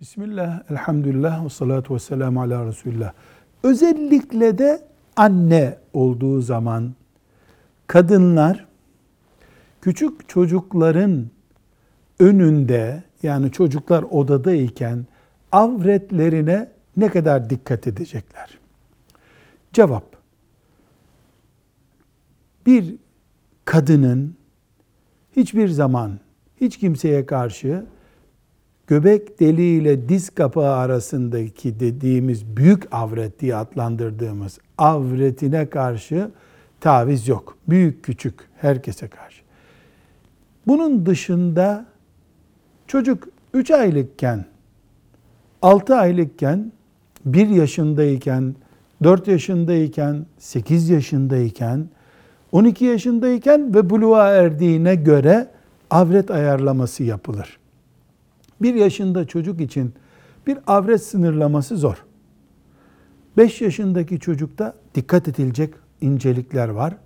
Bismillah, elhamdülillah ve salatu ve selamu ala Resulullah. Özellikle de anne olduğu zaman kadınlar küçük çocukların önünde yani çocuklar odadayken avretlerine ne kadar dikkat edecekler? Cevap. Bir kadının hiçbir zaman hiç kimseye karşı göbek deliği ile diz kapağı arasındaki dediğimiz büyük avret diye adlandırdığımız avretine karşı taviz yok. Büyük küçük herkese karşı. Bunun dışında çocuk 3 aylıkken, 6 aylıkken, 1 yaşındayken, 4 yaşındayken, 8 yaşındayken, 12 yaşındayken ve buluğa erdiğine göre avret ayarlaması yapılır. Bir yaşında çocuk için bir avret sınırlaması zor. 5 yaşındaki çocukta dikkat edilecek incelikler var.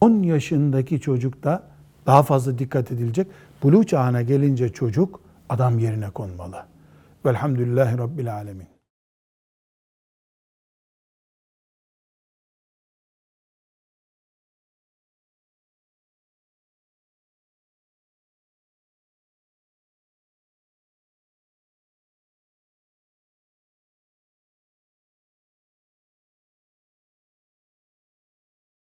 10 yaşındaki çocukta daha fazla dikkat edilecek. Buluğ çağına gelince çocuk adam yerine konmalı. Velhamdülillahi Rabbil Alemin.